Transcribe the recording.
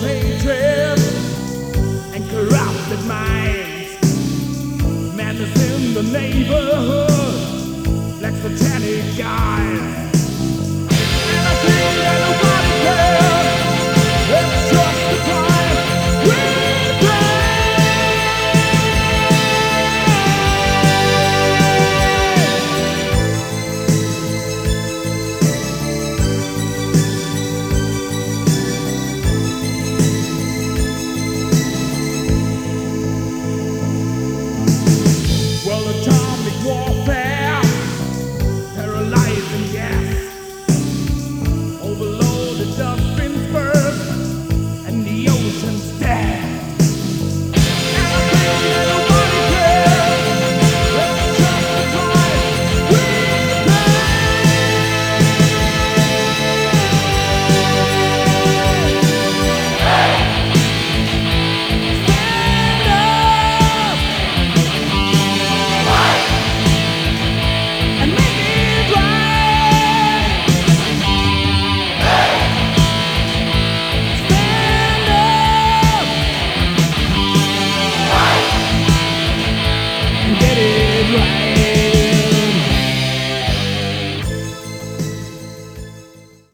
hatred and corrupted minds. Madness in the neighborhood, like satanic guys. right.